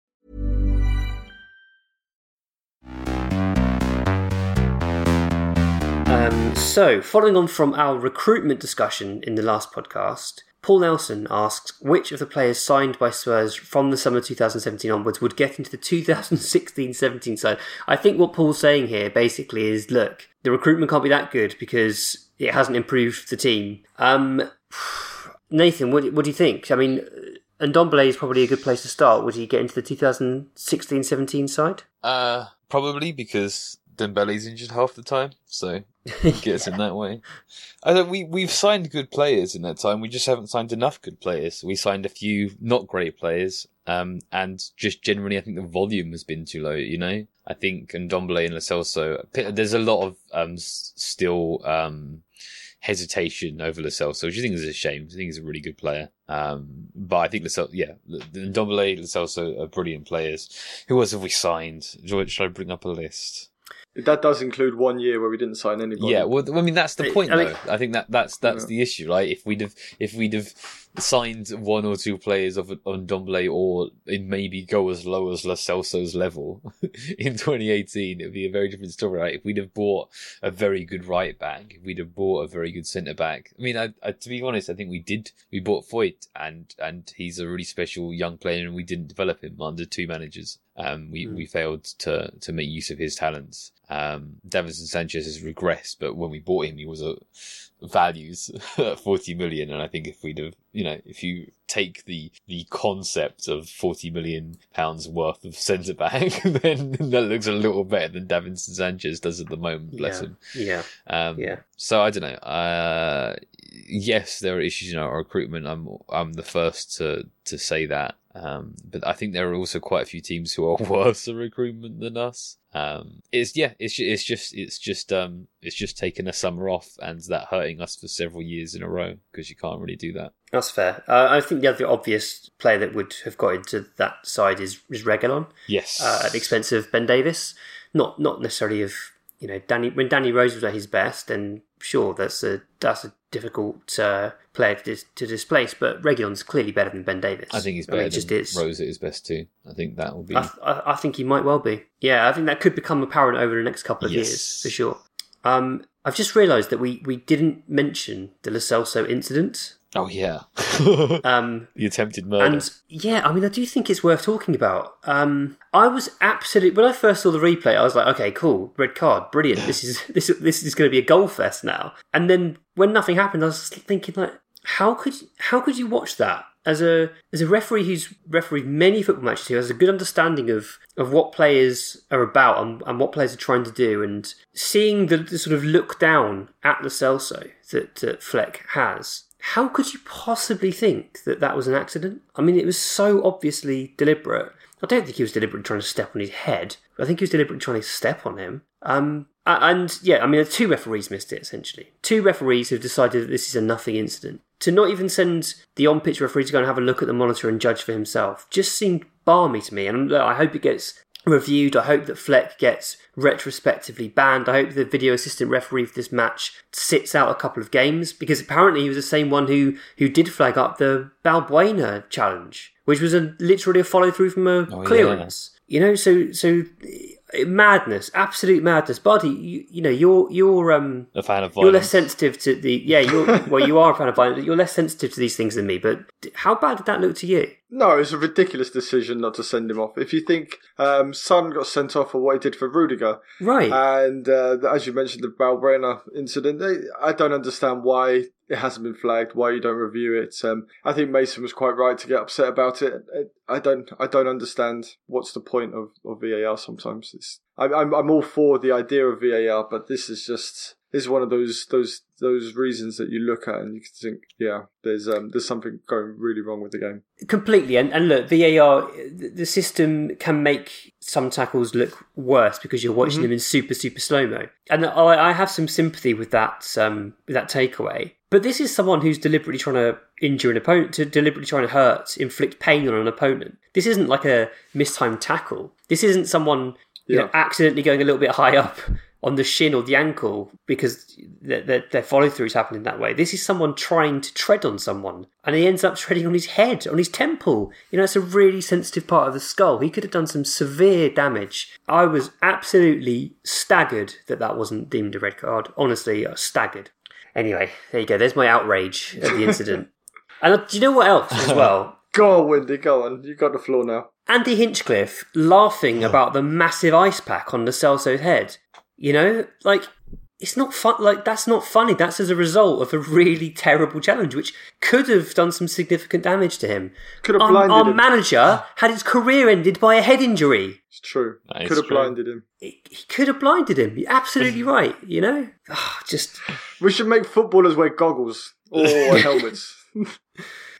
Um, so, following on from our recruitment discussion in the last podcast, Paul Nelson asks which of the players signed by Spurs from the summer 2017 onwards would get into the 2016 17 side. I think what Paul's saying here basically is look, the recruitment can't be that good because it hasn't improved the team. Um, Nathan, what, what do you think? I mean, and Ndombele is probably a good place to start. Would he get into the 2016 17 side? Uh, probably because Dembele's injured half the time, so he gets in that way. I think we we've signed good players in that time. We just haven't signed enough good players. We signed a few not great players, um, and just generally, I think the volume has been too low. You know, I think and Ndombele and Lo There's a lot of um still um hesitation over Lo Celso, which I think is a shame. I think he's a really good player. Um, but I think Lo Celso, yeah, Ndombele, Lo Celso are brilliant players. Who else have we signed? Should I bring up a list? That does include one year where we didn't sign anybody. Yeah, well, I mean that's the point, I mean- though. I think that that's that's Yeah. the issue, right? If we'd have if we'd have signed one or two players of Ndombele or it maybe go as low as Lo Celso's level in 2018, it'd be a very different story, right? If we'd have bought a very good right back, if we'd have bought a very good centre back. I mean, I, I, to be honest, I think we did. We bought Foyth, and and he's a really special young player, and we didn't develop him under two managers. Um, we, we failed to to make use of his talents. Um, Davinson Sanchez has regressed, but when we bought him, he was a values at 40 million and i think if we'd have you know if you take the the concept of 40 million pounds worth of centre back then that looks a little better than davinson sanchez does at the moment bless yeah. him Yeah. um Yeah. so i don't know uh yes there are issues in our recruitment i'm i'm the first to to say that um, but I think there are also quite a few teams who are worse at recruitment than us. Um, it's yeah, it's it's just it's just um it's just taken a summer off and that hurting us for several years in a row because you can't really do that. That's fair. Uh, I think the other obvious player that would have got into that side is, is Reguilon Yes, uh, at the expense of Ben Davies. Not not necessarily of you know Danny when Danny Rose was at his best, then sure that's a that's a difficult uh, player to, dis- to displace. But Reguilon's clearly better than Ben Davies. I think he's I mean, better just than is. Rose at his best too. I think that will be. I, I, I think he might well be. Yeah, I think that could become apparent over the next couple of Yes. years for sure. Um, I've just realised that we, we didn't mention the Lo Celso incident. Oh yeah, Um, the attempted murder. and yeah, I mean, I do think it's worth talking about. Um, I was absolutely when I first saw the replay, I was like, okay, cool, red card, brilliant. This is this this is going to be a goal fest now. And then when nothing happened, I was thinking like, how could how could you watch that as a as a referee who's refereed many football matches who has a good understanding of of what players are about and, and what players are trying to do, and seeing the, the sort of look down at the Celso that, that Fleck has. How could you possibly think that that was an accident? I mean, it was so obviously deliberate. I don't think he was deliberately trying to step on his head. I think he was deliberately trying to step on him. Um, and yeah, I mean, two referees missed it essentially. Two referees have decided that this is a nothing incident. to not even send the on pitch referee to go and have a look at the monitor and judge for himself just seemed balmy to me. And I hope it gets reviewed. I hope that Fleck gets retrospectively banned. I hope the video assistant referee for this match sits out a couple of games because apparently he was the same one who who did flag up the Balbuena challenge, which was a literally a follow through from a Oh, clearance. You know, so so madness, absolute madness. Buddy, you, you know, you're you're um A fan of violence. you're less sensitive to the yeah. You're well, you are a fan of violence. You're less sensitive to these things than me. But how bad did that look to you? No, it's a ridiculous decision not to send him off. If you think um, Son got sent off for what he did for Rudiger, Right. and uh, as you mentioned, the Balbuena incident, they, I don't understand why it hasn't been flagged. Why you don't review it? Um, I think Mason was quite right to get upset about it. I don't, I don't understand what's the point of, of VAR. Sometimes it's, I, I'm, I'm all for the idea of VAR, but this is just. This is one of those those those reasons that you look at and you think, yeah, there's um there's something going really wrong with the game. Completely. And, and look, VAR, the system can make some tackles look worse because you're watching them in super, super slow mo. And I, I have some sympathy with that, um, with that takeaway. But this is someone who's deliberately trying to injure an opponent, to deliberately trying to hurt, inflict pain on an opponent. This isn't like a mistimed tackle. This isn't someone you know, accidentally going a little bit high up on the shin or the ankle because their, their, follow through is happening that way. This is someone trying to tread on someone, and he ends up treading on his head, on his temple. You know, it's a really sensitive part of the skull. He could have done some severe damage. I was absolutely staggered that that wasn't deemed a red card. Honestly, I staggered. Anyway, there you go. There's my outrage at the incident. and uh, do you know what else as well? Go on, Windy, go on. You've got the floor now. Andy Hinchcliffe laughing about the massive ice pack on the Celso's head. You know, like it's not fun. Like that's not funny. That's as a result of a really terrible challenge, which could have done some significant damage to him. Could have Our, blinded our him. manager had his career ended by a head injury. It's true. That is Could have true. blinded him. He he could have blinded him. You're absolutely right. You know, Ah, just We should make footballers wear goggles or helmets.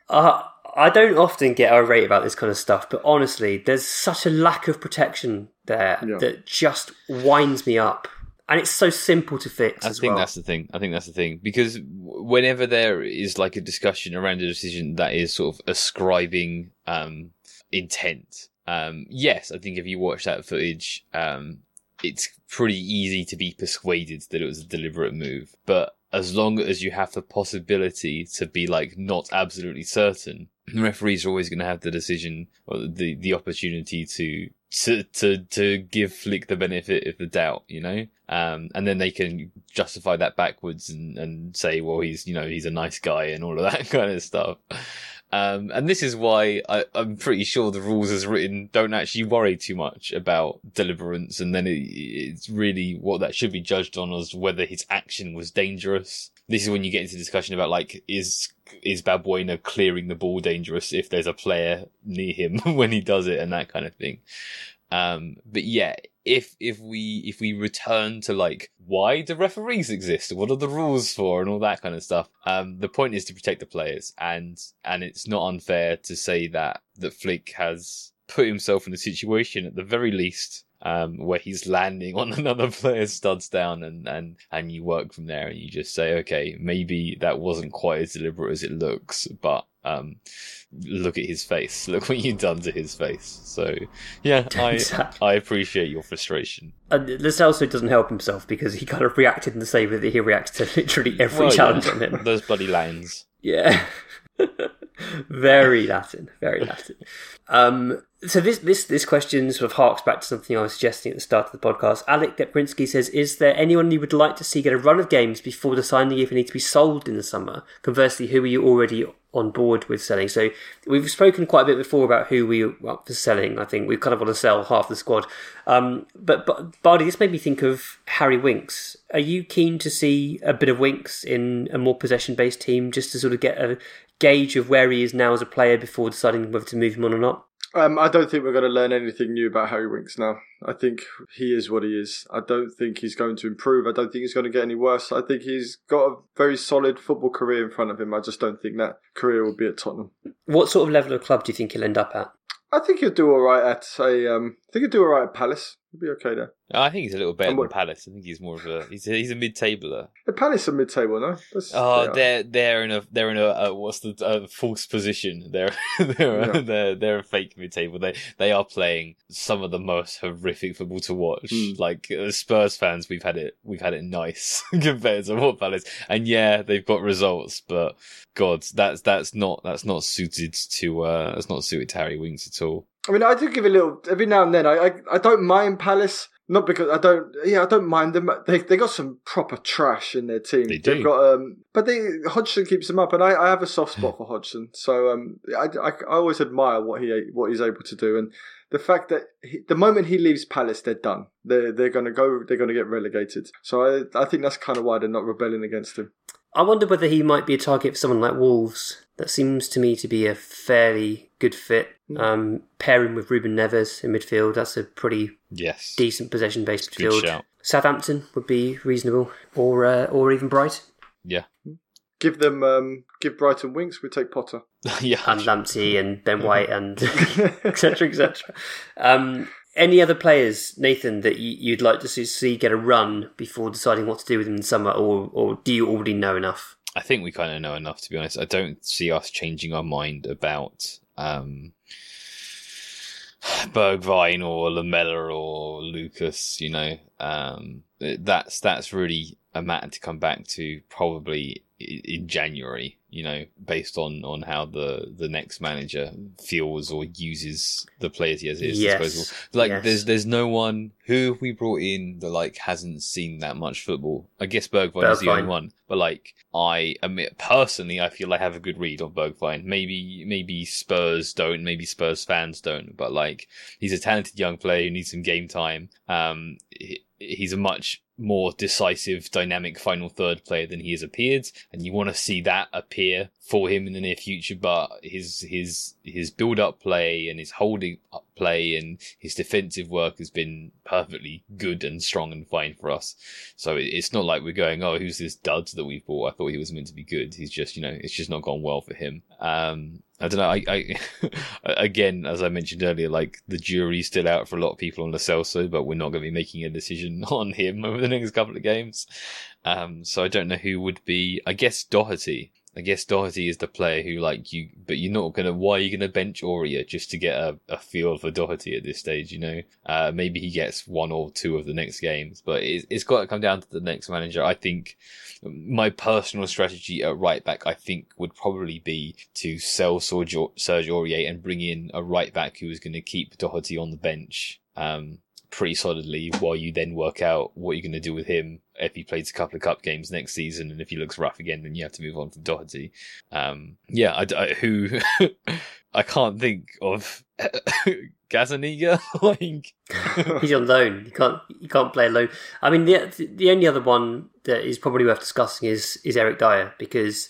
Uh, I don't often get irate about this kind of stuff, but honestly, there's such a lack of protection there Yeah. that just winds me up. And it's so simple to fix I think well. that's the thing. I think that's the thing because whenever there is like a discussion around a decision that is sort of ascribing um, intent, um, yes, I think if you watch that footage, um, it's pretty easy to be persuaded that it was a deliberate move. But as long as you have the possibility to be like not absolutely certain, the referees are always going to have the decision or the the opportunity to to to to give Fleck the benefit of the doubt, you know, um, and then they can justify that backwards and and say, well, he's you know he's a nice guy and all of that kind of stuff. Um, and this is why I, I'm pretty sure the rules as written don't actually worry too much about deliverance, and then it, it's really what that should be judged on is whether his action was dangerous. This is when you get into discussion about like is is Balbuena clearing the ball dangerous if there's a player near him when he does it and that kind of thing. Um, but yeah, if if we if we return to like why do referees exist? What are the rules for and all that kind of stuff? Um, the point is to protect the players, and and it's not unfair to say that that Fleck has put himself in a situation at the very least um, where he's landing on another player's studs down, and and and you work from there, and you just say, okay, maybe that wasn't quite as deliberate as it looks, but um, look at his face. Look what you've done to his face. So, yeah, I Exactly. I appreciate your frustration. And Lo Celso doesn't help himself because he kind of reacted in the same way that he reacts to literally every Well, challenge yeah, on him. Those bloody lines. Yeah. very Latin. Very Latin. Um, so this this this question sort of harks back to something I was suggesting at the start of the podcast. Alec Deprinsky says, "Is there anyone you would like to see get a run of games before deciding if they need to be sold in the summer? Conversely, who are you already on board with selling?" So we've spoken quite a bit before about who we are for selling. I think we kind of want to sell half the squad. Um, but but Bardi, this made me think of Harry Winks. Are you keen to see a bit of Winks in a more possession based team just to sort of get a gauge of where he is now as a player before deciding whether to move him on or not? Um, I don't think we're going to learn anything new about Harry Winks now. I think he is what he is. I don't think he's going to improve. I don't think he's going to get any worse. I think he's got a very solid football career in front of him. I just don't think that career will be at Tottenham. What sort of level of club do you think he'll end up at? I think he'll do all right at a. Um, I think he'll do all right at Palace. He'll be okay there. I think he's a little better than Palace. I think he's more of a he's a, he's a mid-tabler. The Palace are mid-table, no? That's, Oh, they are. they're they're in a they're in a uh, what's the uh, false position? They're they're Yeah. they're they're a fake mid-table. They they are playing some of the most horrific football to watch. Mm. Like uh, Spurs fans, we've had it we've had it nice compared to what Palace. And yeah, they've got results, but God, that's that's not that's not suited to uh that's not suited to Harry Winks at all. I mean, I do give a little every now and then. I I, I don't mind Palace, not because I don't. Yeah, I don't mind them. They they got some proper trash in their team. They do. They've got um, but they Hodgson keeps them up, and I, I have a soft spot for Hodgson. So um, I, I, I always admire what he what he's able to do, and the fact that he, the moment he leaves Palace, they're done. They're they're gonna go. They're gonna get relegated. So I I think that's kind of why they're not rebelling against him. I wonder whether he might be a target for someone like Wolves. That seems to me to be a fairly good fit. Um, pairing with Ruben Neves in midfield, that's a pretty Yes. decent possession based Good midfield. shout. Southampton would be reasonable, or uh, or even Brighton Yeah. Give them um, give Brighton winks. We take Potter. yeah. and Lamptey and Ben White and etc. etc. Um, any other players, Nathan, that you- you'd like to see- see get a run before deciding what to do with them in summer, or or do you already know enough? I think we kind of know enough to be honest. I don't see us changing our mind about um, Bergwijn or Lamela or Lucas. You know, um, that's that's really a matter to come back to probably in January. You know, based on on how the the next manager feels or uses the players he has at his Yes. disposal. Like, Yes. there's there's no one who we brought in that like hasn't seen that much football. I guess Bergwijn is the only one, but like I admit personally, I feel I have a good read on Bergwijn. Maybe maybe Spurs don't, maybe Spurs fans don't, but like he's a talented young player who needs some game time. Um, he- he's a much more decisive, dynamic final third player than he has appeared, and you want to see that appear for him in the near future. But his his his build up play and his holding up play and his defensive work has been perfectly good and strong and fine for us. So it's not like we're going, oh, who's this dud that we've bought? I thought he was meant to be good. He's just, you know, it's just not gone well for him. Um, I don't know. I, I again, as I mentioned earlier, like the jury's still out for a lot of people on Lo Celso, but we're not going to be making a decision on him over the next couple of games. Um, so I don't know who would be. I guess Doherty. I guess Doherty is the player who, like you, but you're not gonna. Why are you gonna bench Aurier just to get a, a feel for Doherty at this stage? You know, uh, maybe he gets one or two of the next games, but it, it's got to come down to the next manager. I think my personal strategy at right back, I think, would probably be to sell Serge Serge Aurier and bring in a right back who is going to keep Doherty on the bench. Um, pretty solidly while you then work out what you're going to do with him if he plays a couple of cup games next season and if he looks rough again then you have to move on from Doherty um yeah I, I- who I can't think of Gazaniga like He's on loan. You can't you can't play alone. I mean, the the only other one that is probably worth discussing is is Eric Dier because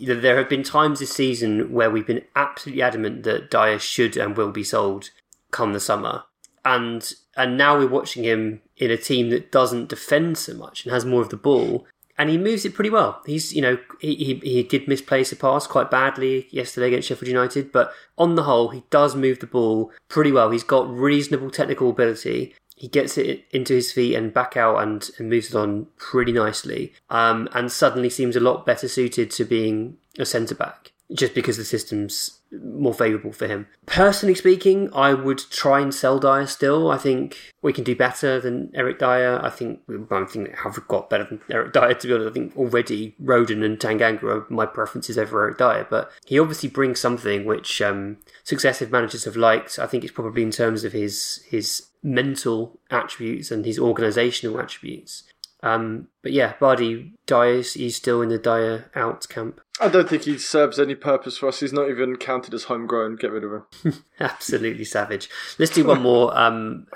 there have been times this season where we've been absolutely adamant that Dier should and will be sold come the summer, and and now we're watching him in a team that doesn't defend so much and has more of the ball. And he moves it pretty well. He's, you know, he, he, he did misplace a pass quite badly yesterday against Sheffield United, but on the whole, he does move the ball pretty well. He's got reasonable technical ability. He gets it into his feet and back out and, and moves it on pretty nicely. Um, and suddenly seems a lot better suited to being a centre back just because the system's more favourable for him. Personally speaking, I would try and sell Dier still. I think we can do better than Eric Dier. I think I think have got better than Eric Dier to be honest. I think already Rodon and Tanganga are my preferences over Eric Dier, but he obviously brings something which um, successive managers have liked. I think it's probably in terms of his his mental attributes and his organisational attributes. Um, but yeah, Bardi dies. he's still in the Dier out camp. I don't think he serves any purpose for us. He's not even counted as homegrown. Get rid of him. Absolutely savage. Let's do one more um,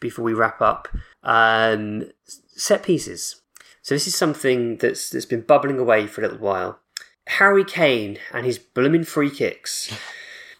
before we wrap up. Um, set pieces. So this is something that's that's been bubbling away for a little while. Harry Kane and his blooming free kicks.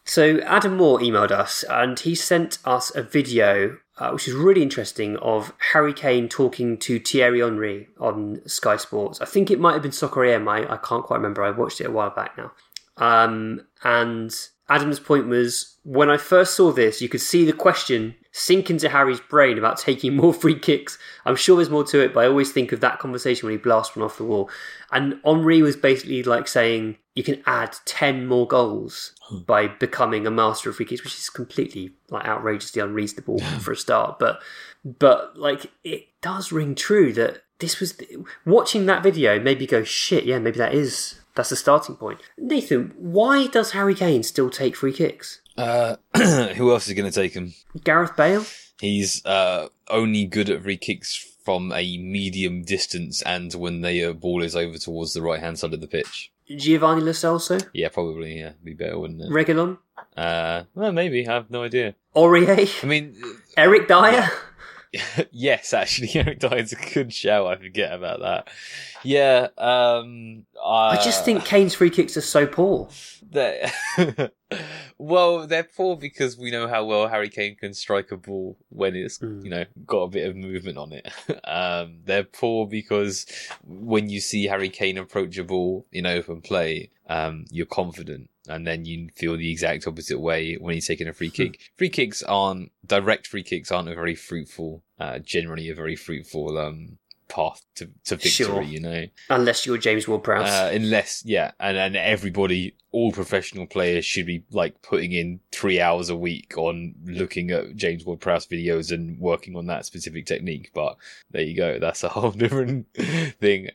So Adam Moore emailed us and he sent us a video uh, which is really interesting of Harry Kane talking to Thierry Henry on Sky Sports. I think it might have been Soccer AM. I, I can't quite remember. I watched it a while back now. Um, and Adam's point was when I first saw this, you could see the question sink into Harry's brain about taking more free kicks. I'm sure there's more to it, but I always think of that conversation when he blasts one off the wall. And Henry was basically like saying you can add 10 more goals hmm. by becoming a master of free kicks, which is completely like outrageously unreasonable for a start. But but like it does ring true that this was watching that video made me go shit. Yeah, maybe that is that's the starting point. Nathan, why does Harry Kane still take free kicks? Uh, who else is going to take him? Gareth Bale. He's uh, only good at free kicks from a medium distance and when the uh, ball is over towards the right hand side of the pitch. Giovanni Lo Celso. Yeah, probably. Yeah, be better, wouldn't it? Reguilon. Uh, well, maybe. I have no idea. Aurier. I mean, Eric Dier. yes, actually, Eric Dier's a good show. I forget about that. Yeah, um, I just think Kane's free kicks are so poor. They're well, they're poor because we know how well Harry Kane can strike a ball when it's Mm. you know got a bit of movement on it. um, they're poor because when you see Harry Kane approach a ball in open play, um, you're confident, and then you feel the exact opposite way when he's taking a free kick. free kicks aren't direct. Free kicks aren't a very fruitful, uh, generally a very fruitful um, path to, to victory. Sure. You know. Unless you're James Ward-Prowse. Uh, unless, yeah, and, and everybody, all professional players should be like putting in three hours a week on looking at James Ward Prowse videos and working on that specific technique. But there you go. That's a whole different thing.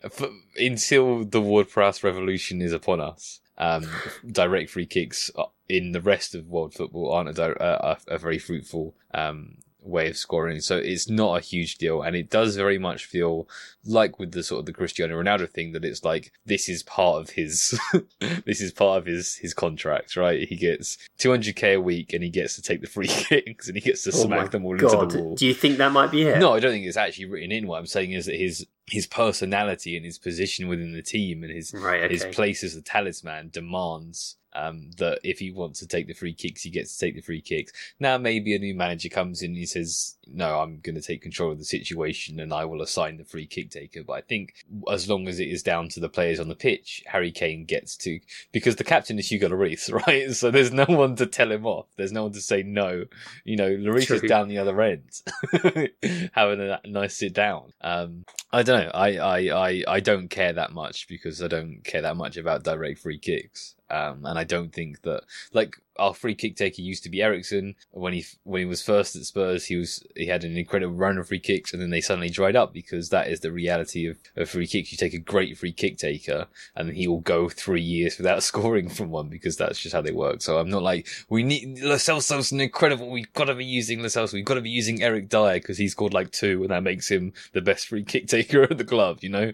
Until the Ward Prowse revolution is upon us, um, direct free kicks in the rest of world football aren't a, di- uh, a, a very fruitful, um, way of scoring. So it's not a huge deal. And it does very much feel like with the sort of the Cristiano Ronaldo thing that it's like, this is part of his, this is part of his, his contract, right? He gets 200k a week and he gets to take the free kicks and he gets to Oh smack them all God. into the wall. Do you think that might be it? No, I don't think it's actually written in. What I'm saying is that his, his personality and his position within the team and his, Right, his place as a talisman demands um, that if he wants to take the free kicks, he gets to take the free kicks. Now, maybe a new manager comes in and he says, no, I'm going to take control of the situation and I will assign the free kick taker. But I think as long as it is down to the players on the pitch, Harry Kane gets to, because the captain is Hugo Lloris, right? So there's no one to tell him off. There's no one to say no. You know, Lloris is down the other end, having a nice sit down. Um, I don't know. I, I, I, I don't care that much because I don't care that much about direct free kicks. Um, and I don't think that like our free kick taker used to be Eriksen when he when he was first at Spurs. He was he had an incredible run of free kicks, and then they suddenly dried up because that is the reality of, of free kicks. You take a great free kick taker, and he will go three years without scoring from one because that's just how they work. So I'm not like we need Lo Celso's an incredible. We've got to be using Celso. We've got to be using Eric Dier because he scored like two, and that makes him the best free kick taker at the club. You know,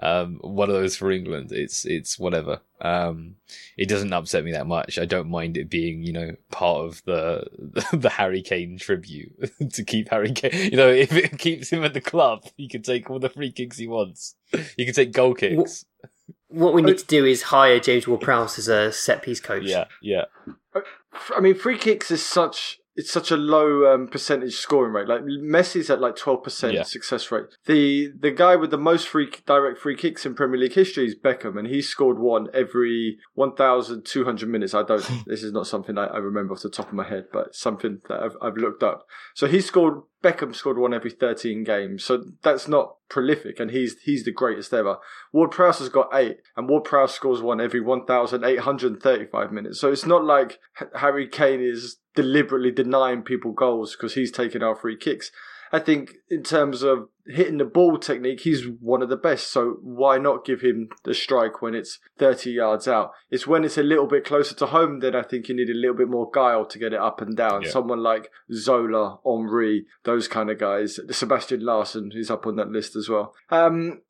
um, one of those for England. It's it's whatever. Um, it doesn't upset me that much. I don't mind it being, you know, part of the the Harry Kane tribute to keep Harry Kane. You know, if it keeps him at the club, he can take all the free kicks he wants. He can take goal kicks. What we need uh, to do is hire James Ward-Prowse as a set piece coach. Yeah, yeah. I mean, free kicks is such it's such a low um, percentage scoring rate. Like Messi's at like twelve percent success rate. The the guy with the most free direct free kicks in Premier League history is Beckham, and he scored one every one thousand two hundred minutes. I don't. this is not something I, I remember off the top of my head, but something that I've, I've looked up. So he scored. Beckham scored one every thirteen games. So that's not prolific, and he's he's the greatest ever. Ward Prowse has got eight, and Ward Prowse scores one every 1,835 minutes. So it's not like Harry Kane is deliberately denying people goals because he's taking our free kicks. I think in terms of hitting the ball technique, he's one of the best. So why not give him the strike when it's 30 yards out? It's when it's a little bit closer to home, that I think you need a little bit more guile to get it up and down. Yeah. Someone like Zola, Henry, those kind of guys. Sebastian Larsson, who's up on that list as well. Um,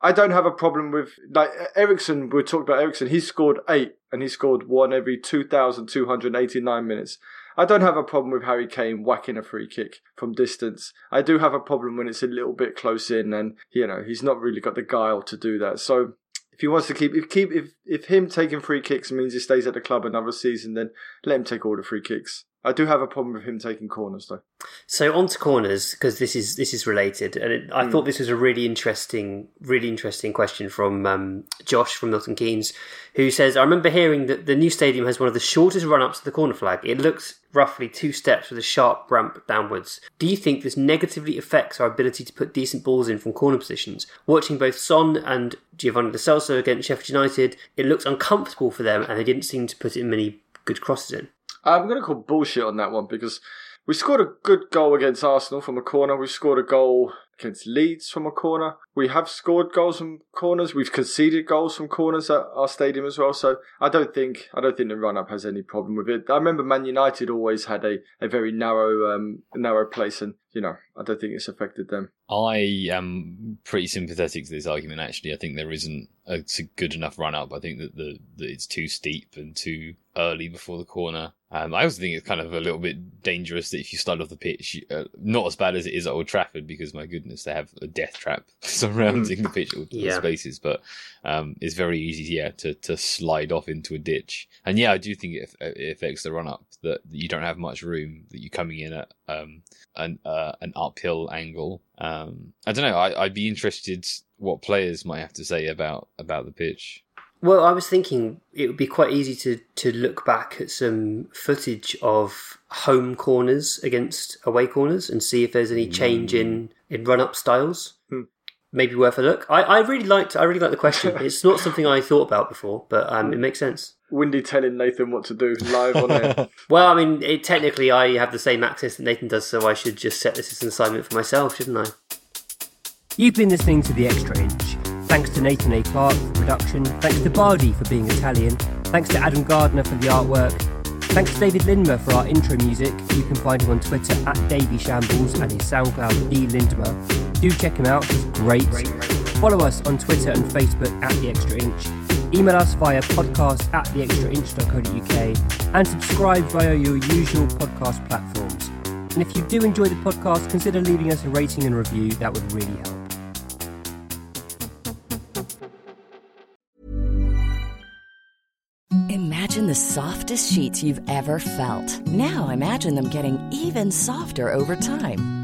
I don't have a problem with like Eriksen. We talked about Eriksen. He scored eight, and he scored one every two thousand two hundred eighty nine minutes. I don't have a problem with Harry Kane whacking a free kick from distance. I do have a problem when it's a little bit close in, and you know he's not really got the guile to do that. So if he wants to keep, if keep, if if him taking free kicks means he stays at the club another season, then let him take all the free kicks. I do have a problem with him taking corners though. So on to corners because this is this is related, and it, I thought this was a really interesting, really interesting question from um, Josh from Milton Keynes, who says, "I remember hearing that the new stadium has one of the shortest run-ups to the corner flag. It looks roughly two steps with a sharp ramp downwards. Do you think this negatively affects our ability to put decent balls in from corner positions? Watching both Son and Giovanni Lo Celso against Sheffield United, it looked uncomfortable for them, and they didn't seem to put in many good crosses in." I'm going to call bullshit on that one because we scored a good goal against Arsenal from a corner. We scored a goal against Leeds from a corner. We have scored goals from corners. We've conceded goals from corners at our stadium as well. So I don't think I don't think the run up has any problem with it. I remember Man United always had a, a very narrow um, narrow place, and you know I don't think it's affected them. I am pretty sympathetic to this argument. Actually, I think there isn't a good enough run up. I think that the that it's too steep and too early before the corner. Um, I also think it's kind of a little bit dangerous that if you start off the pitch, uh, not as bad as it is at Old Trafford, because my goodness, they have a death trap surrounding the pitch with Yeah. spaces. But um, it's very easy, yeah, to, to slide off into a ditch. And yeah, I do think it, it affects the run up that you don't have much room, that you're coming in at um, an uh, an uphill angle. Um, I don't know. I, I'd be interested what players might have to say about about the pitch. Well, I was thinking it would be quite easy to, to look back at some footage of home corners against away corners and see if there's any change in, in run up styles. Hmm. Maybe worth a look. I, I really liked I really liked the question. it's not something I thought about before, but um, it makes sense. Windy telling Nathan what to do live on air. Well, I mean, it, technically, I have the same access that Nathan does, so I should just set this as an assignment for myself, shouldn't I? You've been listening to The Extra Inch. Thanks to Nathan A. Clark for production. Thanks to Bardi for being Italian. Thanks to Adam Gardner for the artwork. Thanks to David Lindmer for our intro music. You can find him on Twitter at Davy Shambles and his SoundCloud D Lindmer. Do check him out, he's great. Follow us on Twitter and Facebook at The Extra Inch. Email us via podcast at theextrainch.co.uk and subscribe via your usual podcast platforms. And if you do enjoy the podcast, consider leaving us a rating and review, that would really help. Imagine the softest sheets you've ever felt. Now imagine them getting even softer over time.